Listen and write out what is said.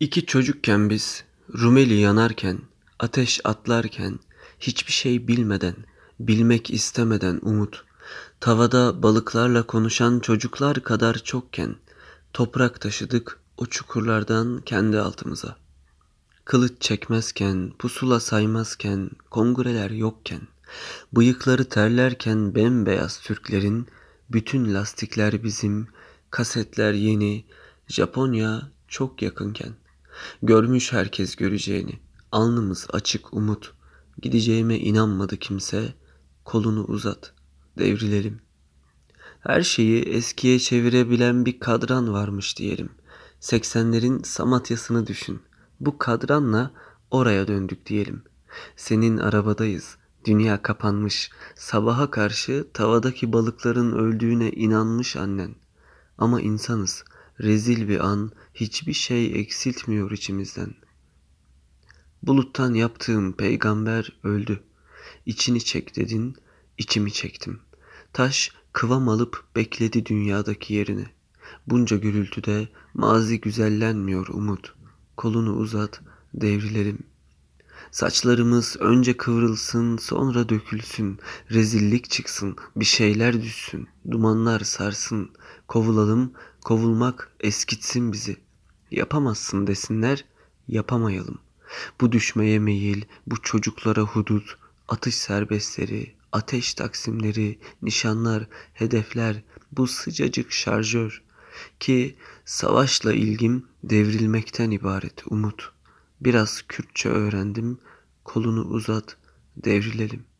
İki çocukken biz, Rumeli yanarken, ateş atlarken, hiçbir şey bilmeden, bilmek istemeden umut, tavada balıklarla konuşan çocuklar kadar çokken, toprak taşıdık o çukurlardan kendi altımıza. Kılıç çekmezken, pusula saymazken, kongreler yokken, bıyıkları terlerken bembeyaz Türklerin, bütün lastikler bizim, kasetler yeni, Japonya çok yakınken. Görmüş herkes göreceğini. Alnımız açık umut. Gideceğime inanmadı kimse. Kolunu uzat. Devrilelim. Her şeyi eskiye çevirebilen bir kadran varmış diyelim. 80'lerin Samatya'sını düşün. Bu kadranla oraya döndük diyelim. Senin arabadayız. Dünya kapanmış. Sabaha karşı tavadaki balıkların öldüğüne inanmış annen. Ama insanız. Rezil bir an hiçbir şey eksiltmiyor içimizden. Buluttan yaptığım peygamber öldü. İçini çek dedin, içimi çektim. Taş kıvam alıp bekledi dünyadaki yerini. Bunca gürültüde mazi güzellenmiyor umut. Kolunu uzat, devrilelim. Saçlarımız önce kıvrılsın, sonra dökülsün. Rezillik çıksın, bir şeyler düşsün. Dumanlar sarsın. Kovulalım, kovulmak eskitsin bizi. Yapamazsın desinler, yapamayalım. Bu düşmeye meyil, bu çocuklara hudut, atış serbestleri, ateş taksimleri, nişanlar, hedefler, bu sıcacık şarjör ki savaşla ilgim devrilmekten ibaret umut. Biraz Kürtçe öğrendim, kolunu uzat, devrilelim.''